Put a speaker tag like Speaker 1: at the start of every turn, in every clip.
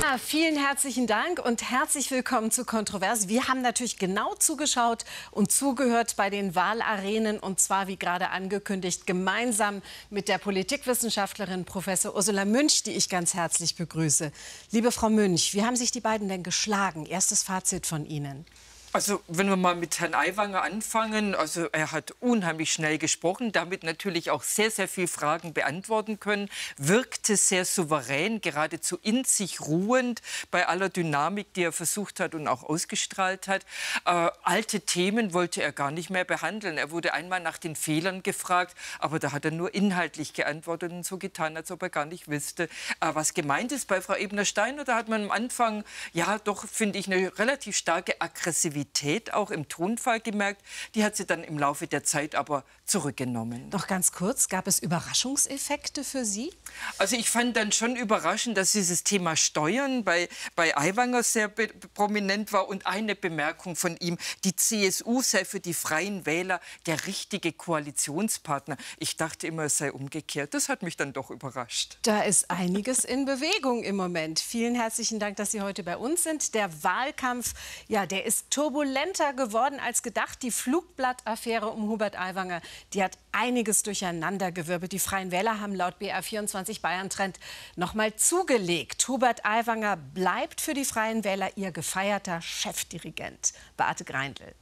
Speaker 1: Ja, vielen herzlichen Dank und herzlich willkommen zu Kontrovers. Wir haben natürlich genau zugeschaut und zugehört bei den Wahlarenen und zwar, wie gerade angekündigt, gemeinsam mit der Politikwissenschaftlerin Professor Ursula Münch, die ich ganz herzlich begrüße. Liebe Frau Münch, wie haben sich die beiden denn geschlagen? Erstes Fazit von Ihnen.
Speaker 2: Also wenn wir mal mit Herrn Aiwanger anfangen, also er hat unheimlich schnell gesprochen, damit natürlich auch sehr, sehr viele Fragen beantworten können, wirkte sehr souverän, geradezu in sich ruhend bei aller Dynamik, die er versucht hat und auch ausgestrahlt hat. Äh, alte Themen wollte er gar nicht mehr behandeln. Er wurde einmal nach den Fehlern gefragt, aber da hat er nur inhaltlich geantwortet und so getan, als ob er gar nicht wüsste, äh, was gemeint ist. Bei Frau Ebner-Steiner, da hat man am Anfang, ja doch, finde ich, eine relativ starke Aggressivität Aggressivität auch im Tonfall gemerkt. Die hat sie dann im Laufe der Zeit aber zurückgenommen.
Speaker 1: Noch ganz kurz, gab es Überraschungseffekte für Sie?
Speaker 2: Also ich fand dann schon überraschend, dass dieses Thema Steuern bei, bei Aiwanger sehr prominent war. Und eine Bemerkung von ihm, die CSU sei für die Freien Wähler der richtige Koalitionspartner. Ich dachte immer, es sei umgekehrt. Das hat mich dann doch überrascht.
Speaker 1: Da ist einiges in Bewegung im Moment. Vielen herzlichen Dank, dass Sie heute bei uns sind. Der Wahlkampf, ja, der ist turbulenter geworden als gedacht. Die Flugblattaffäre um Hubert Aiwanger, die hat einiges durcheinandergewirbelt. Die Freien Wähler haben laut BR24 Bayern Trend noch mal zugelegt. Hubert Aiwanger bleibt für die Freien Wähler ihr gefeierter Chefdirigent. Beate Greindl.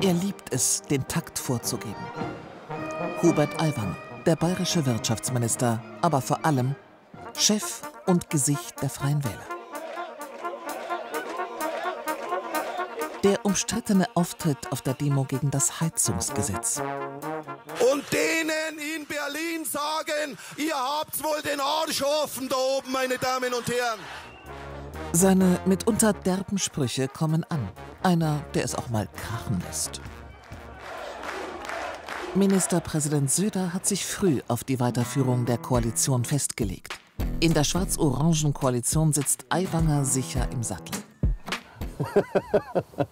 Speaker 3: Er liebt es, den Takt vorzugeben. Hubert Aiwanger, der bayerische Wirtschaftsminister, aber vor allem Chef und Gesicht der Freien Wähler. Der umstrittene Auftritt auf der Demo gegen das Heizungsgesetz.
Speaker 4: Und denen in Berlin sagen, ihr habt wohl den Arsch offen da oben, meine Damen und Herren.
Speaker 3: Seine mitunter derben Sprüche kommen an. Einer, der es auch mal krachen lässt. Ministerpräsident Söder hat sich früh auf die Weiterführung der Koalition festgelegt. In der schwarz-orangen Koalition sitzt Aiwanger sicher im Sattel.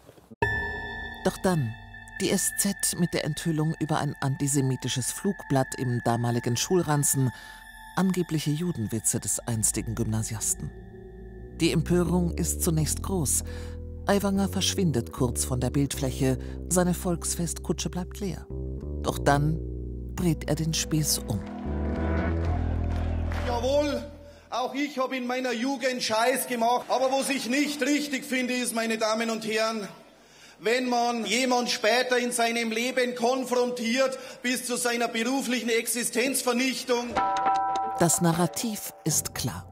Speaker 3: Doch dann, die SZ mit der Enthüllung über ein antisemitisches Flugblatt im damaligen Schulranzen, angebliche Judenwitze des einstigen Gymnasiasten. Die Empörung ist zunächst groß. Aiwanger verschwindet kurz von der Bildfläche, seine Volksfestkutsche bleibt leer. Doch dann dreht er den Spieß um.
Speaker 4: Jawohl, auch ich habe in meiner Jugend Scheiß gemacht. Aber was ich nicht richtig finde, ist, meine Damen und Herren, wenn man jemand später in seinem Leben konfrontiert bis zu seiner beruflichen Existenzvernichtung.
Speaker 3: Das Narrativ ist klar.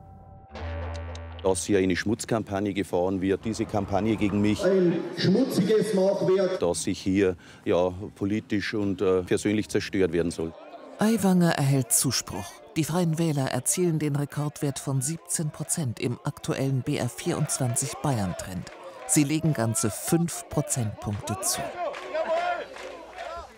Speaker 5: Dass hier eine Schmutzkampagne gefahren wird, diese Kampagne gegen mich.
Speaker 4: Ein schmutziges Machwerk.
Speaker 5: Dass ich hier ja, politisch und äh, persönlich zerstört werden soll.
Speaker 3: Aiwanger erhält Zuspruch. Die Freien Wähler erzielen den Rekordwert von 17 Prozent im aktuellen BR24 Bayern-Trend. Sie legen ganze 5 Prozentpunkte zu.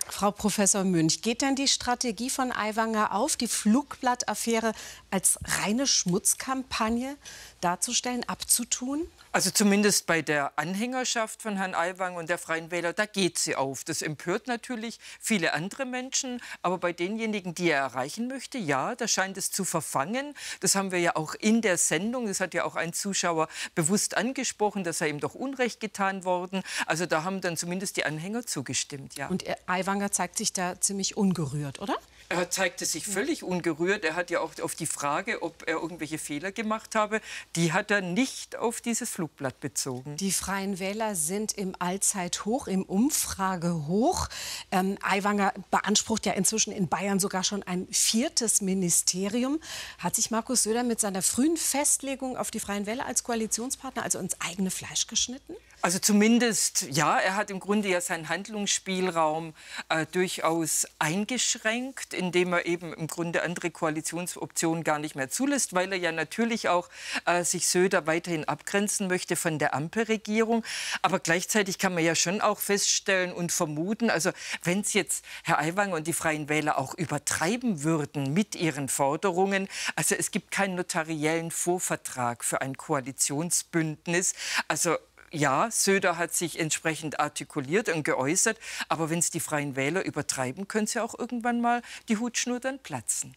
Speaker 1: Frau Professor Münch, geht denn die Strategie von Aiwanger auf, die Flugblattaffäre als reine Schmutzkampagne darzustellen, abzutun?
Speaker 2: Also zumindest bei der Anhängerschaft von Herrn Aiwanger und der Freien Wähler, da geht sie auf. Das empört natürlich viele andere Menschen, aber bei denjenigen, die er erreichen möchte, ja, da scheint es zu verfangen. Das haben wir ja auch in der Sendung, das hat ja auch ein Zuschauer bewusst angesprochen, dass er ihm doch Unrecht getan worden. Also da haben dann zumindest die Anhänger zugestimmt, ja.
Speaker 1: Und Aiwanger zeigt sich da ziemlich ungerührt, oder?
Speaker 2: Er zeigte sich völlig ungerührt. Er hat ja auch auf die Frage, ob er irgendwelche Fehler gemacht habe, die hat er nicht auf dieses Flugblatt bezogen.
Speaker 1: Die Freien Wähler sind im Allzeithoch, im Umfragehoch. Ähm, Aiwanger beansprucht ja inzwischen in Bayern sogar schon ein viertes Ministerium. Hat sich Markus Söder mit seiner frühen Festlegung auf die Freien Wähler als Koalitionspartner also ins eigene Fleisch geschnitten?
Speaker 2: Also zumindest, ja, er hat im Grunde ja seinen Handlungsspielraum äh, durchaus eingeschränkt, indem er eben im Grunde andere Koalitionsoptionen gar nicht mehr zulässt, weil er ja natürlich auch äh, sich Söder weiterhin abgrenzen möchte von der Ampelregierung. Aber gleichzeitig kann man ja schon auch feststellen und vermuten, also wenn es jetzt Herr Aiwanger und die Freien Wähler auch übertreiben würden mit ihren Forderungen, also es gibt keinen notariellen Vorvertrag für ein Koalitionsbündnis, also ja, Söder hat sich entsprechend artikuliert und geäußert, aber wenn es die Freien Wähler übertreiben, können sie auch irgendwann mal die Hutschnur dann platzen.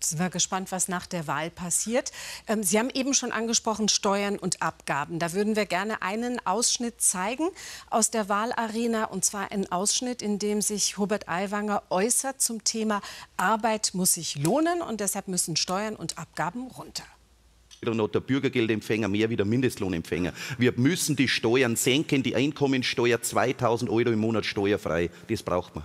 Speaker 1: Sind wir gespannt, was nach der Wahl passiert. Ähm, Sie haben eben schon angesprochen Steuern und Abgaben. Da würden wir gerne einen Ausschnitt zeigen aus der Wahlarena. Und zwar einen Ausschnitt, in dem sich Hubert Aiwanger äußert zum Thema Arbeit muss sich lohnen und deshalb müssen Steuern und Abgaben runter
Speaker 5: noch der Bürgergeldempfänger mehr wie der Mindestlohnempfänger. Wir müssen die Steuern senken, die Einkommensteuer 2000 Euro im Monat steuerfrei. Das braucht man.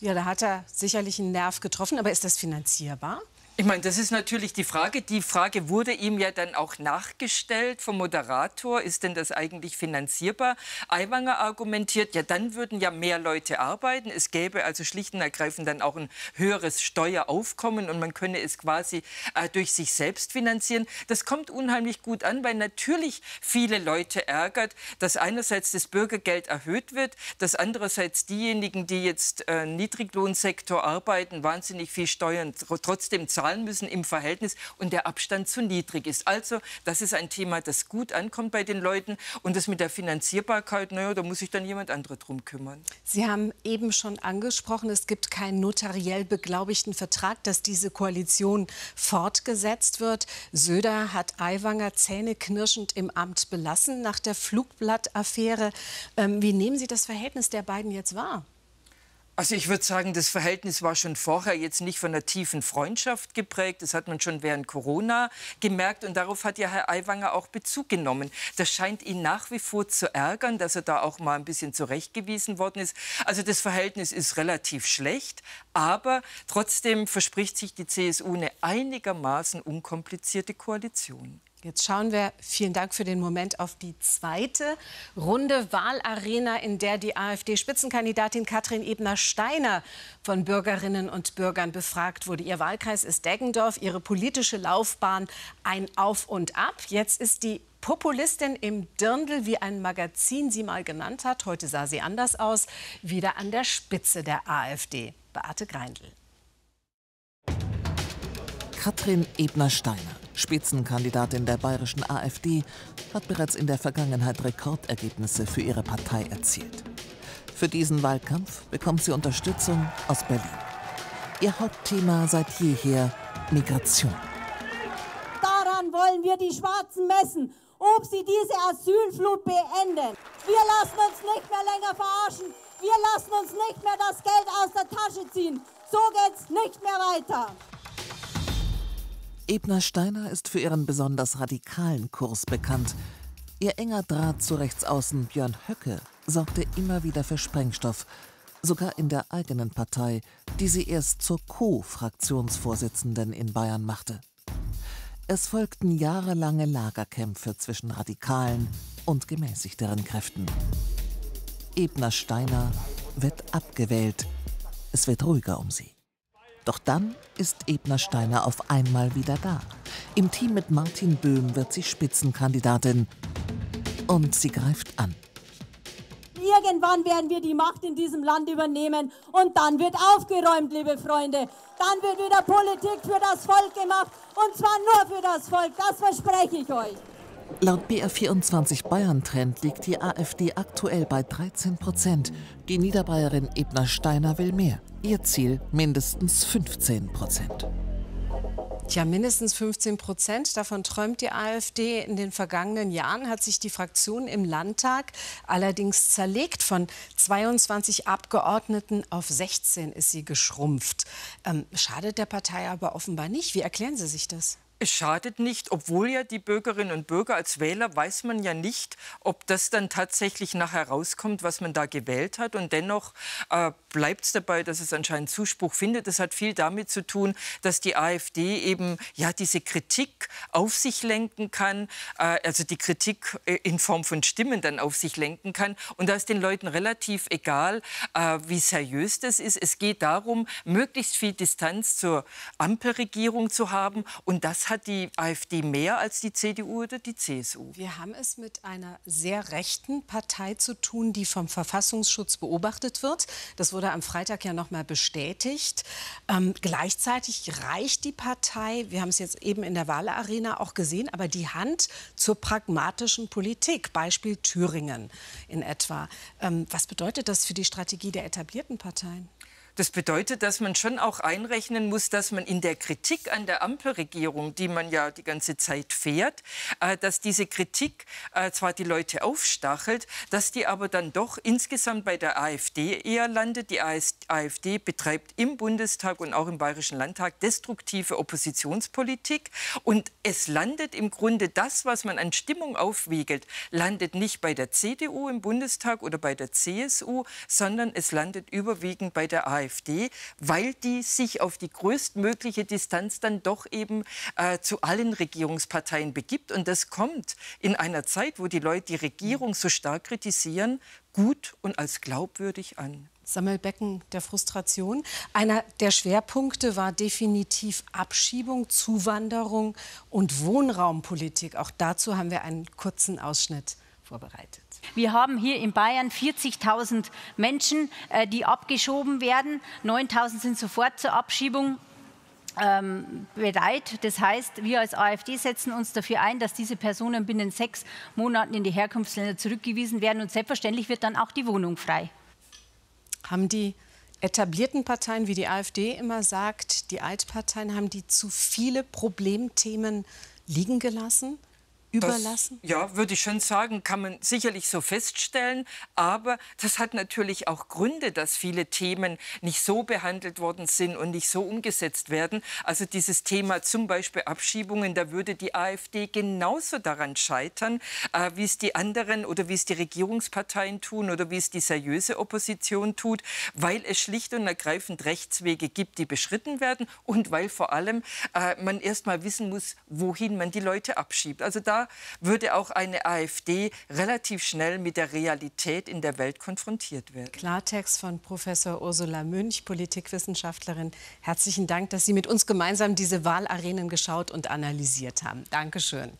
Speaker 1: Ja, da hat er sicherlich einen Nerv getroffen. Aber ist das finanzierbar?
Speaker 2: Ich meine, das ist natürlich die Frage. Die Frage wurde ihm ja dann auch nachgestellt vom Moderator. Ist denn das eigentlich finanzierbar? Aiwanger argumentiert, ja, dann würden ja mehr Leute arbeiten. Es gäbe also schlicht und ergreifend dann auch ein höheres Steueraufkommen und man könne es quasi äh, durch sich selbst finanzieren. Das kommt unheimlich gut an, weil natürlich viele Leute ärgert, dass einerseits das Bürgergeld erhöht wird, dass andererseits diejenigen, die jetzt äh, Niedriglohnsektor arbeiten, wahnsinnig viel Steuern trotzdem zahlen zahlen müssen im Verhältnis und der Abstand zu niedrig ist. Also das ist ein Thema, das gut ankommt bei den Leuten. Und das mit der Finanzierbarkeit, naja, da muss sich dann jemand anderer drum kümmern.
Speaker 1: Sie haben eben schon angesprochen, es gibt keinen notariell beglaubigten Vertrag, dass diese Koalition fortgesetzt wird. Söder hat Aiwanger zähneknirschend im Amt belassen nach der Flugblattaffäre. Ähm, wie nehmen Sie das Verhältnis der beiden jetzt wahr?
Speaker 2: Also ich würde sagen, das Verhältnis war schon vorher jetzt nicht von einer tiefen Freundschaft geprägt. Das hat man schon während Corona gemerkt und darauf hat ja Herr Aiwanger auch Bezug genommen. Das scheint ihn nach wie vor zu ärgern, dass er da auch mal ein bisschen zurechtgewiesen worden ist. Also das Verhältnis ist relativ schlecht, aber trotzdem verspricht sich die CSU eine einigermaßen unkomplizierte Koalition.
Speaker 1: Jetzt schauen wir, vielen Dank für den Moment, auf die zweite Runde Wahlarena, in der die AfD-Spitzenkandidatin Katrin Ebner-Steiner von Bürgerinnen und Bürgern befragt wurde. Ihr Wahlkreis ist Deggendorf, ihre politische Laufbahn ein Auf und Ab. Jetzt ist die Populistin im Dirndl, wie ein Magazin sie mal genannt hat, heute sah sie anders aus, wieder an der Spitze der AfD. Beate Greindl.
Speaker 3: Katrin Ebner-Steiner Spitzenkandidatin der bayerischen AfD, hat bereits in der Vergangenheit Rekordergebnisse für ihre Partei erzielt. Für diesen Wahlkampf bekommt sie Unterstützung aus Berlin. Ihr Hauptthema seit jeher Migration.
Speaker 6: Daran wollen wir die Schwarzen messen, ob sie diese Asylflut beenden. Wir lassen uns nicht mehr länger verarschen. Wir lassen uns nicht mehr das Geld aus der Tasche ziehen. So geht's nicht mehr weiter.
Speaker 3: Ebner Steiner ist für ihren besonders radikalen Kurs bekannt. Ihr enger Draht zu Rechtsaußen Björn Höcke sorgte immer wieder für Sprengstoff, sogar in der eigenen Partei, die sie erst zur Co-Fraktionsvorsitzenden in Bayern machte. Es folgten jahrelange Lagerkämpfe zwischen radikalen und gemäßigteren Kräften. Ebner Steiner wird abgewählt. Es wird ruhiger um sie. Doch dann ist Ebner Steiner auf einmal wieder da. Im Team mit Martin Böhm wird sie Spitzenkandidatin. Und sie greift an.
Speaker 6: Irgendwann werden wir die Macht in diesem Land übernehmen und dann wird aufgeräumt, liebe Freunde. Dann wird wieder Politik für das Volk gemacht und zwar nur für das Volk, das verspreche ich euch.
Speaker 3: Laut BR24 Bayern Trend liegt die AfD aktuell bei 13 Prozent. Die Niederbayerin Ebner Steiner will mehr. Ihr Ziel mindestens 15 Prozent.
Speaker 1: Tja, mindestens 15 Prozent. Davon träumt die AfD. In den vergangenen Jahren hat sich die Fraktion im Landtag allerdings zerlegt. Von 22 Abgeordneten auf 16 ist sie geschrumpft. Ähm, schadet der Partei aber offenbar nicht. Wie erklären Sie sich das?
Speaker 2: Es schadet nicht, obwohl ja die Bürgerinnen und Bürger als Wähler weiß man ja nicht, ob das dann tatsächlich nachher rauskommt, was man da gewählt hat. Und dennoch äh, bleibt es dabei, dass es anscheinend Zuspruch findet. Das hat viel damit zu tun, dass die AfD eben ja diese Kritik auf sich lenken kann, äh, also die Kritik äh, in Form von Stimmen dann auf sich lenken kann. Und da ist den Leuten relativ egal, äh, wie seriös das ist. Es geht darum, möglichst viel Distanz zur Ampelregierung zu haben. Und das hat die AfD mehr als die CDU oder die CSU?
Speaker 1: Wir haben es mit einer sehr rechten Partei zu tun, die vom Verfassungsschutz beobachtet wird. Das wurde am Freitag ja noch mal bestätigt. Ähm, gleichzeitig reicht die Partei, wir haben es jetzt eben in der Wahlarena auch gesehen, aber die Hand zur pragmatischen Politik. Beispiel Thüringen in etwa. Ähm, was bedeutet das für die Strategie der etablierten Parteien?
Speaker 2: Das bedeutet, dass man schon auch einrechnen muss, dass man in der Kritik an der Ampelregierung, die man ja die ganze Zeit fährt, äh, dass diese Kritik äh, zwar die Leute aufstachelt, dass die aber dann doch insgesamt bei der AfD eher landet. Die AfD betreibt im Bundestag und auch im Bayerischen Landtag destruktive Oppositionspolitik und es landet im Grunde das, was man an Stimmung aufwiegelt, landet nicht bei der CDU im Bundestag oder bei der CSU, sondern es landet überwiegend bei der AfD. AfD, weil die sich auf die größtmögliche Distanz dann doch eben äh, zu allen Regierungsparteien begibt. Und das kommt in einer Zeit, wo die Leute die Regierung so stark kritisieren, gut und als glaubwürdig an.
Speaker 1: Sammelbecken der Frustration. Einer der Schwerpunkte war definitiv Abschiebung, Zuwanderung und Wohnraumpolitik. Auch dazu haben wir einen kurzen Ausschnitt vorbereitet.
Speaker 7: Wir haben hier in Bayern 40.000 Menschen, äh, die abgeschoben werden. 9.000 sind sofort zur Abschiebung ähm, bereit. Das heißt, wir als AfD setzen uns dafür ein, dass diese Personen binnen sechs Monaten in die Herkunftsländer zurückgewiesen werden. Und selbstverständlich wird dann auch die Wohnung frei.
Speaker 1: Haben die etablierten Parteien, wie die AfD immer sagt, die Altparteien, haben die zu viele Problemthemen liegen gelassen? Überlassen?
Speaker 2: Das, ja, würde ich schon sagen, kann man sicherlich so feststellen. Aber das hat natürlich auch Gründe, dass viele Themen nicht so behandelt worden sind und nicht so umgesetzt werden. Also dieses Thema zum Beispiel Abschiebungen, da würde die AfD genauso daran scheitern, äh, wie es die anderen oder wie es die Regierungsparteien tun oder wie es die seriöse Opposition tut, weil es schlicht und ergreifend Rechtswege gibt, die beschritten werden und weil vor allem äh, man erst mal wissen muss, wohin man die Leute abschiebt. Also da würde auch eine AfD relativ schnell mit der Realität in der Welt konfrontiert werden.
Speaker 1: Klartext von Professor Ursula Münch, Politikwissenschaftlerin. Herzlichen Dank, dass Sie mit uns gemeinsam diese Wahlarenen geschaut und analysiert haben. Dankeschön.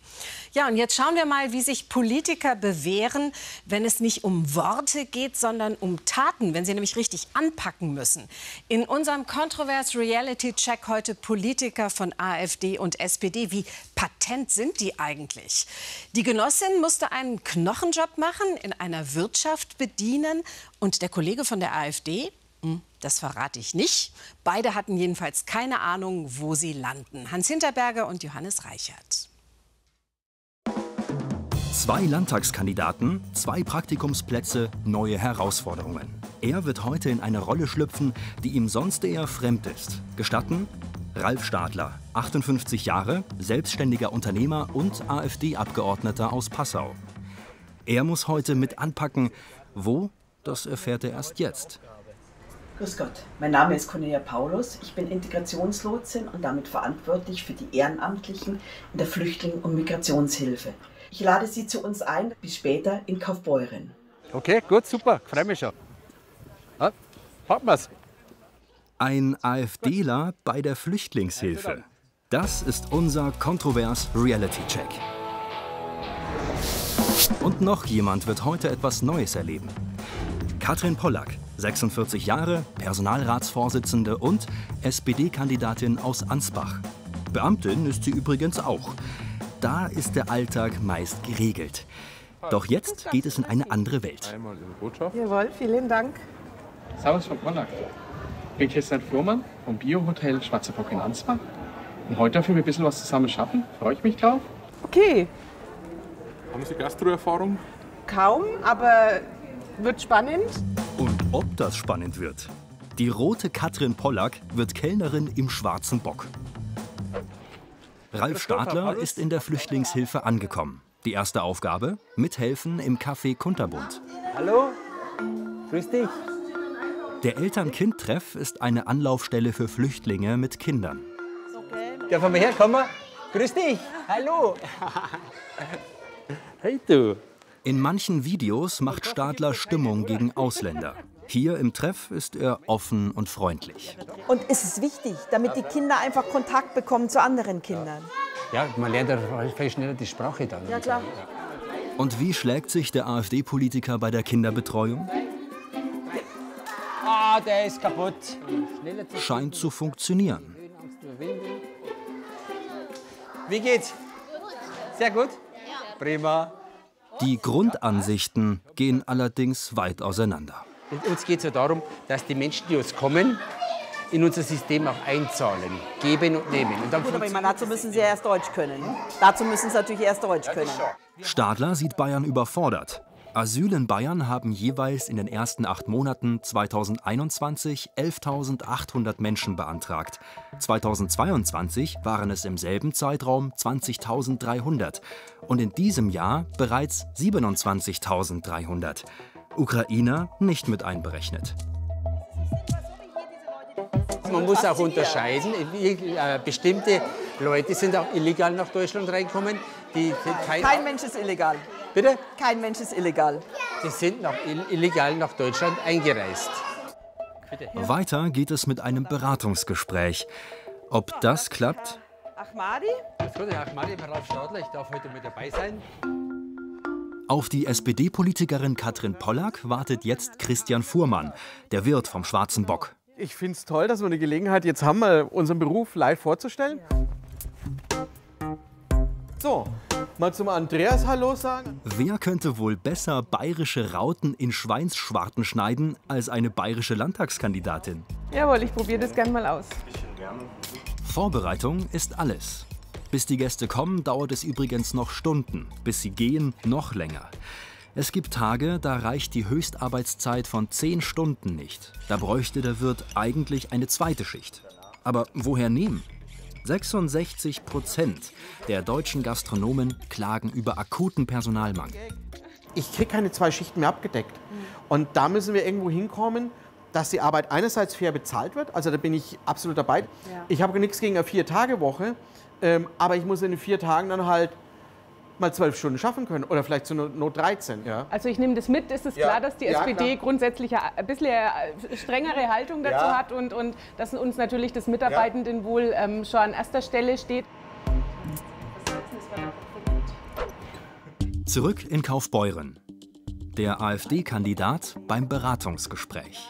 Speaker 1: Ja, und jetzt schauen wir mal, wie sich Politiker bewähren, wenn es nicht um Worte geht, sondern um Taten, wenn sie nämlich richtig anpacken müssen. In unserem Kontrovers Reality Check heute Politiker von AfD und SPD. Wie patent sind die eigentlich? Nicht. Die Genossin musste einen Knochenjob machen, in einer Wirtschaft bedienen. Und der Kollege von der AfD, hm, das verrate ich nicht. Beide hatten jedenfalls keine Ahnung, wo sie landen. Hans Hinterberger und Johannes Reichert.
Speaker 8: Zwei Landtagskandidaten, zwei Praktikumsplätze, neue Herausforderungen. Er wird heute in eine Rolle schlüpfen, die ihm sonst eher fremd ist. Gestatten, Ralf Stadler, 58 Jahre, selbstständiger Unternehmer und AfD-Abgeordneter aus Passau. Er muss heute mit anpacken. Wo? Das erfährt er erst jetzt.
Speaker 9: Grüß Gott, mein Name ist Cornelia Paulus. Ich bin Integrationslotsin und damit verantwortlich für die Ehrenamtlichen in der Flüchtling- und Migrationshilfe. Ich lade Sie zu uns ein. Bis später in Kaufbeuren.
Speaker 10: Okay, gut, super. Freue mich schon. Ja, packen wir's.
Speaker 8: Ein AfDler bei der Flüchtlingshilfe. Das ist unser Kontrovers Reality Check. Und noch jemand wird heute etwas Neues erleben. Katrin Pollack, 46 Jahre, Personalratsvorsitzende und SPD-Kandidatin aus Ansbach. Beamtin ist sie übrigens auch. Da ist der Alltag meist geregelt. Doch jetzt geht es in eine andere Welt.
Speaker 11: Jawohl, vielen Dank.
Speaker 12: Servus, Frau Pollack. Ich bin Christian Fuhrmann vom Biohotel Schwarzer Bock in Ansbach. Und heute dürfen wir ein bisschen was zusammen schaffen. Freue ich mich drauf.
Speaker 11: Okay.
Speaker 10: Haben Sie Gastroerfahrung?
Speaker 11: Kaum, aber wird spannend.
Speaker 8: Und ob das spannend wird? Die rote Katrin Pollack wird Kellnerin im Schwarzen Bock. Ralf Stadler ist in der Flüchtlingshilfe angekommen. Die erste Aufgabe? Mithelfen im Café Kunterbund.
Speaker 13: Hallo, grüß dich.
Speaker 8: Der Eltern-Kind-Treff ist eine Anlaufstelle für Flüchtlinge mit Kindern.
Speaker 13: Dürfen wir herkommen? Grüß dich. Hallo.
Speaker 10: Hey du.
Speaker 8: In manchen Videos macht Stadler Stimmung gegen Ausländer. Hier im Treff ist er offen und freundlich.
Speaker 14: Und es ist wichtig, damit die Kinder einfach Kontakt bekommen zu anderen Kindern.
Speaker 13: Ja, man lernt ja viel schneller die Sprache dann.
Speaker 14: Ja, klar.
Speaker 8: Und wie schlägt sich der AfD-Politiker bei der Kinderbetreuung?
Speaker 13: Ah, der ist kaputt.
Speaker 8: Scheint zu funktionieren.
Speaker 13: Wie geht's? Sehr gut? Prima.
Speaker 8: Die Grundansichten gehen allerdings weit auseinander.
Speaker 13: Und uns geht es ja darum, dass die Menschen, die uns kommen, in unser System auch einzahlen, geben und nehmen. Und
Speaker 14: Gut, aber ich meine, dazu müssen sie ja erst Deutsch können. Dazu müssen sie natürlich erst Deutsch können.
Speaker 8: Stadler sieht Bayern überfordert. Asyl in Bayern haben jeweils in den ersten acht Monaten 2021 11.800 Menschen beantragt. 2022 waren es im selben Zeitraum 20.300 und in diesem Jahr bereits 27.300. Ukrainer nicht mit einberechnet.
Speaker 13: Man muss auch unterscheiden. Äh, Bestimmte Leute sind auch illegal nach Deutschland reinkommen. Die kein,
Speaker 14: Kein Mensch ist illegal.
Speaker 13: Bitte?
Speaker 14: Kein Mensch ist illegal.
Speaker 13: Die sind nach, illegal nach Deutschland eingereist.
Speaker 8: Weiter geht es mit einem Beratungsgespräch. Ob das klappt?
Speaker 14: Ahmadi?
Speaker 13: Gott, Herr Ahmadi, Ralf Stadler, ich darf heute mit dabei sein.
Speaker 8: Auf die SPD-Politikerin Katrin Pollack wartet jetzt Christian Fuhrmann, der Wirt vom Schwarzen Bock.
Speaker 15: Ich finde es toll, dass wir eine Gelegenheit jetzt haben, mal unseren Beruf live vorzustellen. So, mal zum Andreas Hallo sagen.
Speaker 8: Wer könnte wohl besser bayerische Rauten in Schweinsschwarten schneiden als eine bayerische Landtagskandidatin?
Speaker 11: Jawohl, ich probiere das gern mal aus.
Speaker 8: Vorbereitung ist alles. Bis die Gäste kommen, dauert es übrigens noch Stunden. Bis sie gehen, noch länger. Es gibt Tage, da reicht die Höchstarbeitszeit von 10 Stunden nicht. Da bräuchte der Wirt eigentlich eine zweite Schicht. Aber woher nehmen? 66 Prozent der deutschen Gastronomen klagen über akuten Personalmangel.
Speaker 15: Ich kriege keine zwei Schichten mehr abgedeckt. Und da müssen wir irgendwo hinkommen, dass die Arbeit einerseits fair bezahlt wird. Also da bin ich absolut dabei.
Speaker 11: Ja.
Speaker 15: Ich habe nichts gegen eine Vier-Tage-Woche, ähm, aber ich muss in den vier Tagen dann halt mal zwölf Stunden schaffen können oder vielleicht zur Not- Not 13. Ja.
Speaker 11: Also ich nehme das mit. Ist es
Speaker 15: Ja.
Speaker 11: klar, dass die
Speaker 15: Ja,
Speaker 11: SPD
Speaker 15: klar.
Speaker 11: grundsätzlich ein bisschen äh, strengere Haltung dazu
Speaker 15: Ja.
Speaker 11: hat und, und dass uns natürlich das Mitarbeitendenwohl ähm, schon an erster Stelle steht.
Speaker 8: Zurück in Kaufbeuren. Der AfD-Kandidat beim Beratungsgespräch.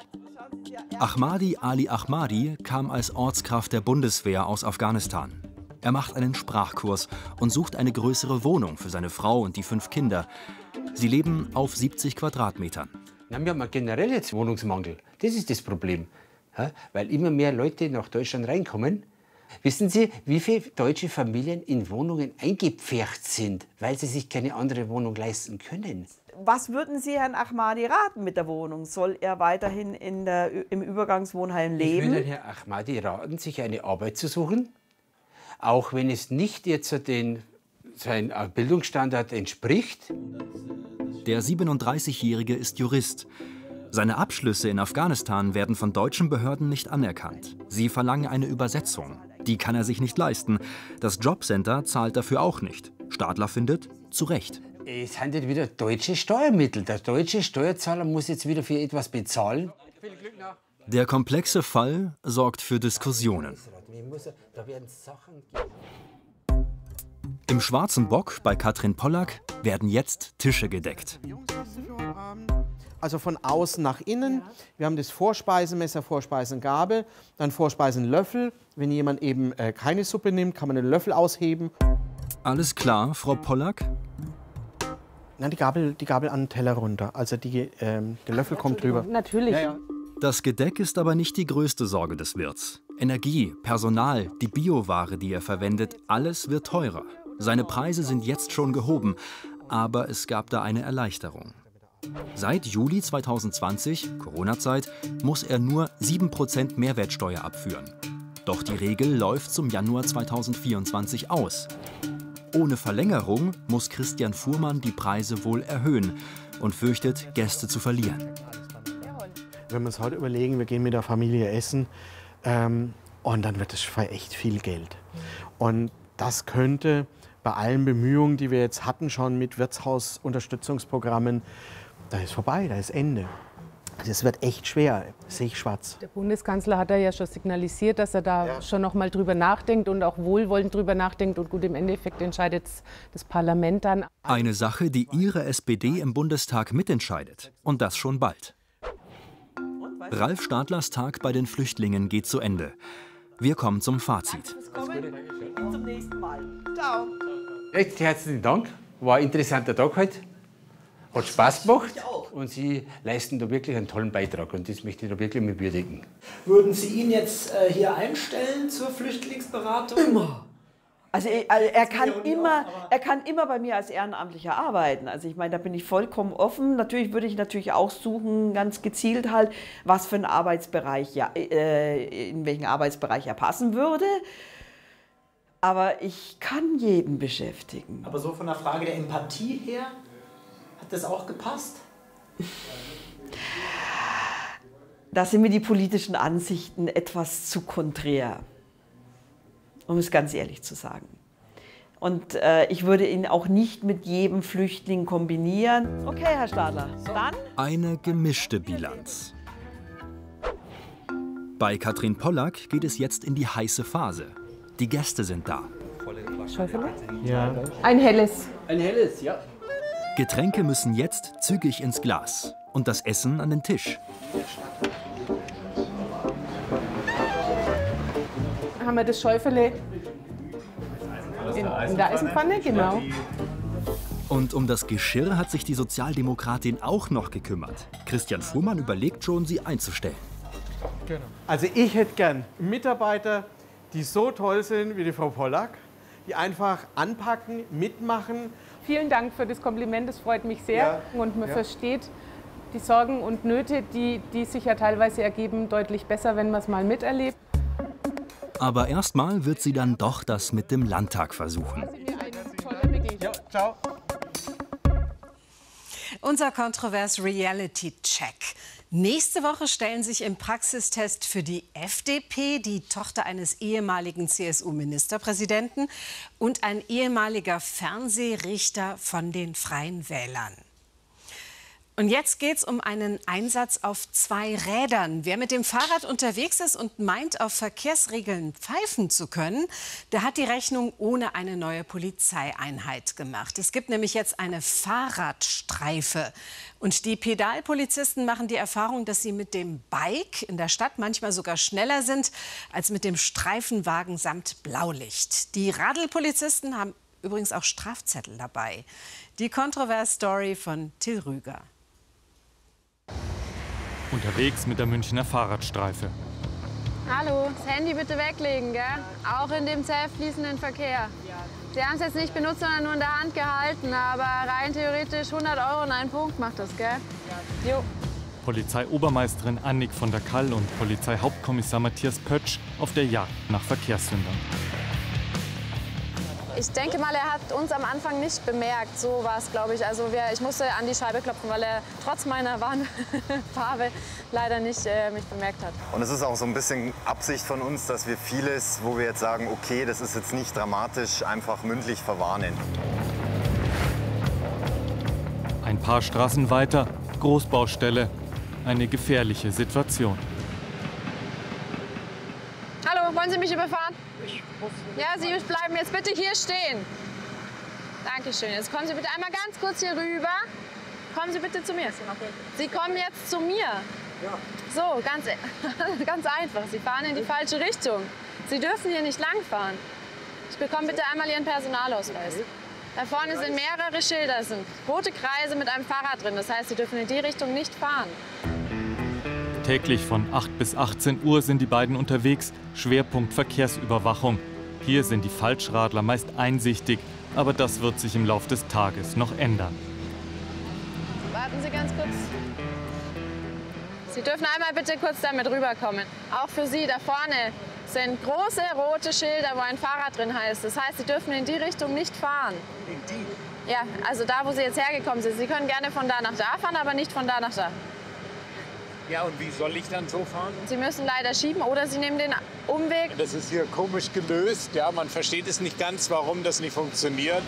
Speaker 8: Ahmadi Ali Ahmadi kam als Ortskraft der Bundeswehr aus Afghanistan. Er macht einen Sprachkurs und sucht eine größere Wohnung für seine Frau und die fünf Kinder. Sie leben auf 70 Quadratmetern.
Speaker 13: Na, wir haben generell jetzt Wohnungsmangel. Das ist das Problem. Ja, weil immer mehr Leute nach Deutschland reinkommen. Wissen Sie, wie viele deutsche Familien in Wohnungen eingepfercht sind, weil sie sich keine andere Wohnung leisten können?
Speaker 14: Was würden Sie Herrn Ahmadi raten mit der Wohnung? Soll er weiterhin in der, im Übergangswohnheim
Speaker 13: Ich
Speaker 14: leben?
Speaker 13: würde Herrn Ahmadi raten, sich eine Arbeit zu suchen, auch wenn es nicht jetzt den sein Bildungsstandard entspricht.
Speaker 8: Der 37-Jährige ist Jurist. Seine Abschlüsse in Afghanistan werden von deutschen Behörden nicht anerkannt. Sie verlangen eine Übersetzung. Die kann er sich nicht leisten. Das Jobcenter zahlt dafür auch nicht. Stadler findet, zu Recht.
Speaker 13: Es handelt wieder deutsche Steuermittel. Der deutsche Steuerzahler muss jetzt wieder für etwas bezahlen.
Speaker 8: Der komplexe Fall sorgt für Diskussionen.
Speaker 13: Da werden Sachen
Speaker 8: Im Schwarzen Bock bei Katrin Pollack werden jetzt Tische gedeckt.
Speaker 15: Also von außen nach innen. Wir haben das Vorspeisemesser, Vorspeisengabel, dann Vorspeisenlöffel. Wenn jemand eben äh, keine Suppe nimmt, kann man den Löffel ausheben.
Speaker 8: Alles klar, Frau Pollack?
Speaker 15: Nein, die Gabel, die Gabel an den Teller runter. Also die, ähm, der Löffel kommt drüber.
Speaker 11: Natürlich.
Speaker 15: Ja, ja.
Speaker 8: Das Gedeck ist aber nicht die größte Sorge des Wirts. Energie, Personal, die Bioware, die er verwendet, alles wird teurer. Seine Preise sind jetzt schon gehoben, aber es gab da eine Erleichterung. Seit Juli 2020, Corona-Zeit, muss er nur 7% Mehrwertsteuer abführen. Doch die Regel läuft zum Januar 2024 aus. Ohne Verlängerung muss Christian Fuhrmann die Preise wohl erhöhen und fürchtet, Gäste zu verlieren.
Speaker 15: Wenn wir uns heute überlegen, wir gehen mit der Familie essen ähm, und dann wird es für echt viel Geld. Und das könnte bei allen Bemühungen, die wir jetzt hatten, schon mit Wirtshausunterstützungsprogrammen, da ist vorbei, da ist Ende. Das wird echt schwer, sehe ich schwarz.
Speaker 11: Der Bundeskanzler hat da ja schon signalisiert, dass er da schon noch mal drüber nachdenkt und auch wohlwollend drüber nachdenkt. Und gut, im Endeffekt entscheidet das Parlament dann.
Speaker 8: Eine Sache, die Ihre SPD im Bundestag mitentscheidet. Und das schon bald. Ralf Stadlers Tag bei den Flüchtlingen geht zu Ende. Wir kommen zum Fazit.
Speaker 14: Zum nächsten Mal. Ciao.
Speaker 13: Recht herzlichen Dank. War ein interessanter Tag heute. Hat Spaß gemacht und Sie leisten da wirklich einen tollen Beitrag und das möchte ich da wirklich mit würdigen.
Speaker 16: Würden Sie ihn jetzt äh, hier einstellen zur Flüchtlingsberatung?
Speaker 14: Immer. Also er, also er, kann immer, er kann immer bei mir als Ehrenamtlicher arbeiten. Also ich meine, da bin ich vollkommen offen. Natürlich würde ich natürlich auch suchen, ganz gezielt halt, was für einen Arbeitsbereich, ja, äh, in welchen Arbeitsbereich er passen würde. Aber ich kann jeden beschäftigen.
Speaker 16: Aber so von der Frage der Empathie her, hat das auch gepasst?
Speaker 14: Da sind mir die politischen Ansichten etwas zu konträr um es ganz ehrlich zu sagen. Und äh, ich würde ihn auch nicht mit jedem Flüchtling kombinieren. Okay, Herr Stadler, dann.
Speaker 8: Eine gemischte Bilanz. Bei Katrin Pollack geht es jetzt in die heiße Phase. Die Gäste sind da.
Speaker 11: Ja. Ein helles.
Speaker 16: Ein helles, ja.
Speaker 8: Getränke müssen jetzt zügig ins Glas und das Essen an den Tisch.
Speaker 11: Haben wir das Schäufele in, in der Eisenpfanne, genau.
Speaker 8: Und um das Geschirr hat sich die Sozialdemokratin auch noch gekümmert. Christian Fuhrmann überlegt schon, sie einzustellen.
Speaker 15: Genau. Also ich hätte gern Mitarbeiter, die so toll sind wie die Frau Pollack, die einfach anpacken, mitmachen.
Speaker 11: Vielen Dank für das Kompliment, das freut mich sehr. Ja. Und man ja. versteht die Sorgen und Nöte, die, die sich ja teilweise ergeben, deutlich besser, wenn man es mal miterlebt.
Speaker 8: Aber erstmal wird sie dann doch das mit dem Landtag versuchen.
Speaker 15: Ja, ciao.
Speaker 1: Unser Kontrovers Reality Check. Nächste Woche stellen sich im Praxistest für die FDP, die Tochter eines ehemaligen CSU-Ministerpräsidenten, und ein ehemaliger Fernsehrichter von den Freien Wählern. Und jetzt geht es um einen Einsatz auf zwei Rädern. Wer mit dem Fahrrad unterwegs ist und meint, auf Verkehrsregeln pfeifen zu können, der hat die Rechnung ohne eine neue Polizeieinheit gemacht. Es gibt nämlich jetzt eine Fahrradstreife. Und die Pedalpolizisten machen die Erfahrung, dass sie mit dem Bike in der Stadt manchmal sogar schneller sind als mit dem Streifenwagen samt Blaulicht. Die Radelpolizisten haben übrigens auch Strafzettel dabei. Die Kontrovers-Story von Till Rüger.
Speaker 17: Unterwegs mit der Münchner Fahrradstreife.
Speaker 18: Hallo, das Handy bitte weglegen, gell? Auch in dem zäh fließenden Verkehr. Sie haben es jetzt nicht benutzt, sondern nur in der Hand gehalten, aber rein theoretisch 100 Euro und einen Punkt macht das, gell? Jo.
Speaker 17: Polizeiobermeisterin Annik von der Kall und Polizeihauptkommissar Matthias Pötsch auf der Jagd nach Verkehrssündern.
Speaker 18: Ich denke mal, er hat uns am Anfang nicht bemerkt. So war es, glaube ich. Also wir, ich musste an die Scheibe klopfen, weil er trotz meiner Warnfarbe leider nicht äh, mich bemerkt hat.
Speaker 19: Und es ist auch so ein bisschen Absicht von uns, dass wir vieles, wo wir jetzt sagen, okay, das ist jetzt nicht dramatisch, einfach mündlich verwarnen.
Speaker 17: Ein paar Straßen weiter, Großbaustelle. Eine gefährliche Situation.
Speaker 18: Hallo, wollen Sie mich überfahren? Ja, Sie bleiben jetzt bitte hier stehen. Dankeschön. Jetzt kommen Sie bitte einmal ganz kurz hier rüber. Kommen Sie bitte zu mir. Sie kommen jetzt zu mir. Ja. So, ganz, ganz einfach. Sie fahren in die falsche Richtung. Sie dürfen hier nicht langfahren. Ich bekomme bitte einmal Ihren Personalausweis. Da vorne sind mehrere Schilder, das sind rote Kreise mit einem Fahrrad drin. Das heißt, Sie dürfen in die Richtung nicht fahren.
Speaker 17: Täglich von 8 bis 18 Uhr sind die beiden unterwegs. Schwerpunkt Verkehrsüberwachung. Hier sind die Falschradler meist einsichtig, aber das wird sich im Laufe des Tages noch ändern.
Speaker 18: Warten Sie ganz kurz. Sie dürfen einmal bitte kurz damit rüberkommen. Auch für Sie da vorne sind große rote Schilder, wo ein Fahrrad drin heißt. Das heißt, Sie dürfen in die Richtung nicht fahren. In die? Ja, also da, wo Sie jetzt hergekommen sind. Sie können gerne von da nach da fahren, aber nicht von da nach da.
Speaker 20: Ja, und wie soll ich dann so fahren?
Speaker 18: Sie müssen leider schieben oder Sie nehmen den Umweg.
Speaker 20: Das ist hier komisch gelöst. Ja, man versteht es nicht ganz, warum das nicht funktioniert.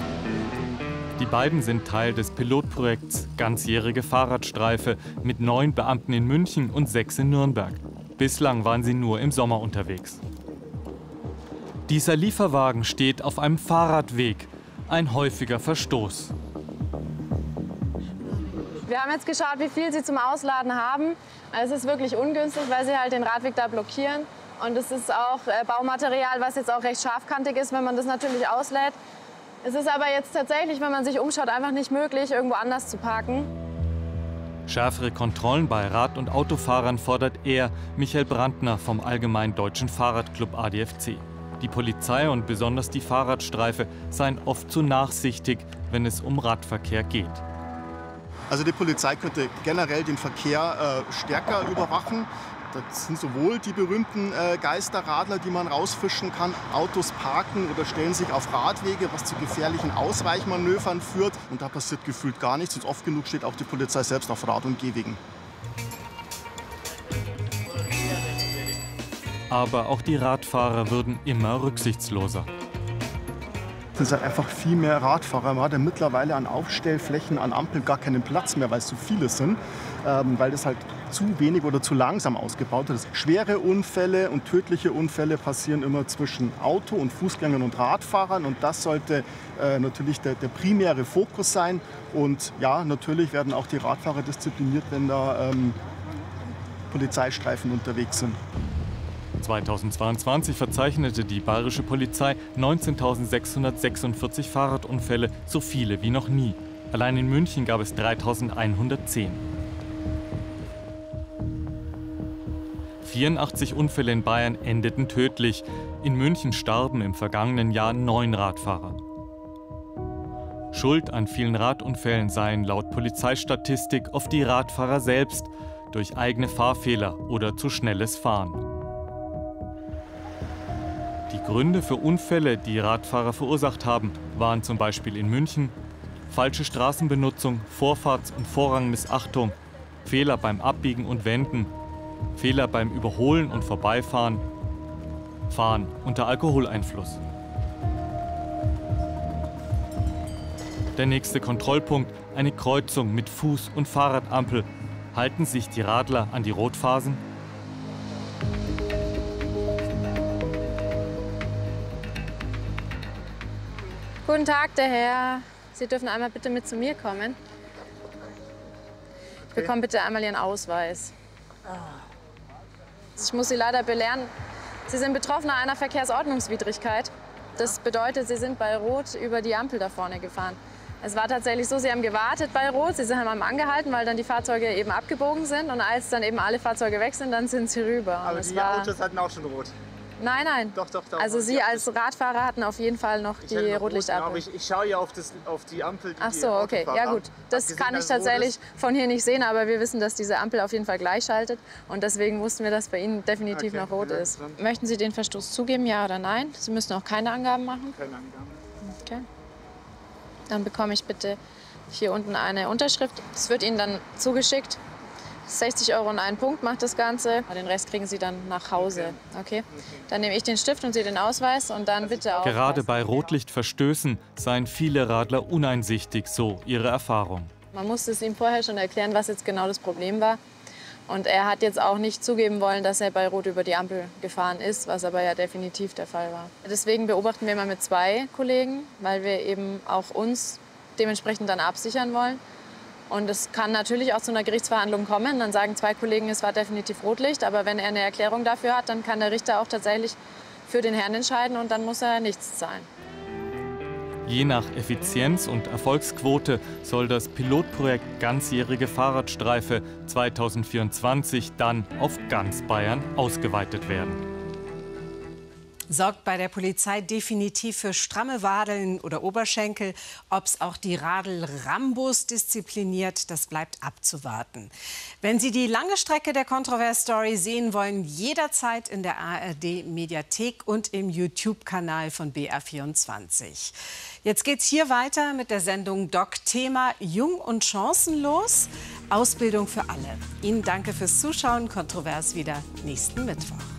Speaker 17: Die beiden sind Teil des Pilotprojekts Ganzjährige Fahrradstreife mit neun Beamten in München und sechs in Nürnberg. Bislang waren sie nur im Sommer unterwegs. Dieser Lieferwagen steht auf einem Fahrradweg. Ein häufiger Verstoß.
Speaker 18: Wir haben jetzt geschaut, wie viel sie zum Ausladen haben. Es ist wirklich ungünstig, weil sie halt den Radweg da blockieren. Und es ist auch äh, Baumaterial, was jetzt auch recht scharfkantig ist, wenn man das natürlich auslädt. Es ist aber jetzt tatsächlich, wenn man sich umschaut, einfach nicht möglich, irgendwo anders zu parken.
Speaker 17: Schärfere Kontrollen bei Rad- und Autofahrern fordert er, Michael Brandner vom Allgemeinen Deutschen Fahrradclub ADFC. Die Polizei und besonders die Fahrradstreife seien oft zu nachsichtig, wenn es um Radverkehr geht.
Speaker 21: Also die Polizei könnte generell den Verkehr äh, stärker überwachen. Das sind sowohl die berühmten äh, Geisterradler, die man rausfischen kann, Autos parken oder stellen sich auf Radwege, was zu gefährlichen Ausweichmanövern führt. Und da passiert gefühlt gar nichts. Und oft genug steht auch die Polizei selbst auf Rad- und Gehwegen.
Speaker 17: Aber auch die Radfahrer würden immer rücksichtsloser.
Speaker 21: Es sind einfach viel mehr Radfahrer. Man hat ja mittlerweile an Aufstellflächen, an Ampeln gar keinen Platz mehr, weil es zu viele sind, ähm, weil das halt zu wenig oder zu langsam ausgebaut ist. Schwere Unfälle und tödliche Unfälle passieren immer zwischen Auto- und Fußgängern und Radfahrern und das sollte äh, natürlich der, der, primäre Fokus sein. Und ja, natürlich werden auch die Radfahrer diszipliniert, wenn da ähm, Polizeistreifen unterwegs sind.
Speaker 17: 2022 verzeichnete die bayerische Polizei 19.646 Fahrradunfälle, so viele wie noch nie. Allein in München gab es 3.110. 84 Unfälle in Bayern endeten tödlich. In München starben im vergangenen Jahr neun Radfahrer. Schuld an vielen Radunfällen seien laut Polizeistatistik oft die Radfahrer selbst durch eigene Fahrfehler oder zu schnelles Fahren. Die Gründe für Unfälle, die Radfahrer verursacht haben, waren zum Beispiel in München falsche Straßenbenutzung, Vorfahrts- und Vorrangmissachtung, Fehler beim Abbiegen und Wenden, Fehler beim Überholen und Vorbeifahren, Fahren unter Alkoholeinfluss. Der nächste Kontrollpunkt, eine Kreuzung mit Fuß- und Fahrradampel. Halten sich die Radler an die Rotphasen?
Speaker 18: Guten Tag, der Herr. Sie dürfen einmal bitte mit zu mir kommen. Ich bekomme bitte einmal Ihren Ausweis. Ich muss Sie leider belehren, Sie sind Betroffener einer Verkehrsordnungswidrigkeit. Das bedeutet, Sie sind bei Rot über die Ampel da vorne gefahren. Es war tatsächlich so, Sie haben gewartet bei Rot, Sie haben angehalten, weil dann die Fahrzeuge eben abgebogen sind. Und als dann eben alle Fahrzeuge weg sind, dann sind Sie rüber.
Speaker 20: Aber die
Speaker 18: war...
Speaker 20: Autos hatten auch schon rot.
Speaker 18: Nein, nein.
Speaker 20: Doch, doch, doch.
Speaker 18: Also Sie als Radfahrer hatten auf jeden Fall noch
Speaker 20: Ich
Speaker 18: die
Speaker 20: noch rot,
Speaker 18: Rotlichtampel.
Speaker 20: aber ich, ich schaue ja auf, das, auf die Ampel, die
Speaker 18: Ach so, okay, ja gut. Das kann ich
Speaker 20: rot
Speaker 18: tatsächlich von hier nicht sehen, aber wir wissen, dass diese Ampel auf jeden Fall gleich schaltet und deswegen wussten wir, dass bei Ihnen definitiv
Speaker 20: Okay,
Speaker 18: noch rot
Speaker 20: ja,
Speaker 18: ist. Möchten Sie den Verstoß zugeben, ja oder nein? Sie müssen auch keine Angaben machen.
Speaker 20: Keine Angaben.
Speaker 18: Okay. Dann bekomme ich bitte hier unten eine Unterschrift. Es wird Ihnen dann zugeschickt. 60 Euro und einen Punkt macht das Ganze. Den Rest kriegen Sie dann nach Hause. Okay? Dann nehme ich den Stift und Sie den Ausweis und dann bitte auch.
Speaker 17: Gerade bei Rotlichtverstößen seien viele Radler uneinsichtig, so ihre Erfahrung.
Speaker 18: Man musste es ihm vorher schon erklären, was jetzt genau das Problem war. Und er hat jetzt auch nicht zugeben wollen, dass er bei Rot über die Ampel gefahren ist, was aber ja definitiv der Fall war. Deswegen beobachten wir mal mit zwei Kollegen, weil wir eben auch uns dementsprechend dann absichern wollen. Und es kann natürlich auch zu einer Gerichtsverhandlung kommen. Dann sagen zwei Kollegen, es war definitiv Rotlicht. Aber wenn er eine Erklärung dafür hat, dann kann der Richter auch tatsächlich für den Herrn entscheiden und dann muss er nichts zahlen.
Speaker 17: Je nach Effizienz und Erfolgsquote soll das Pilotprojekt Ganzjährige Fahrradstreife 2024 dann auf ganz Bayern ausgeweitet werden.
Speaker 1: Sorgt bei der Polizei definitiv für stramme Wadeln oder Oberschenkel. Ob es auch die Radl-Rambos diszipliniert, das bleibt abzuwarten. Wenn Sie die lange Strecke der Kontrovers-Story sehen wollen, jederzeit in der ARD-Mediathek und im YouTube-Kanal von BR24. Jetzt geht's hier weiter mit der Sendung Doc Thema Jung und chancenlos. Ausbildung für alle. Ihnen danke fürs Zuschauen. Kontrovers wieder nächsten Mittwoch.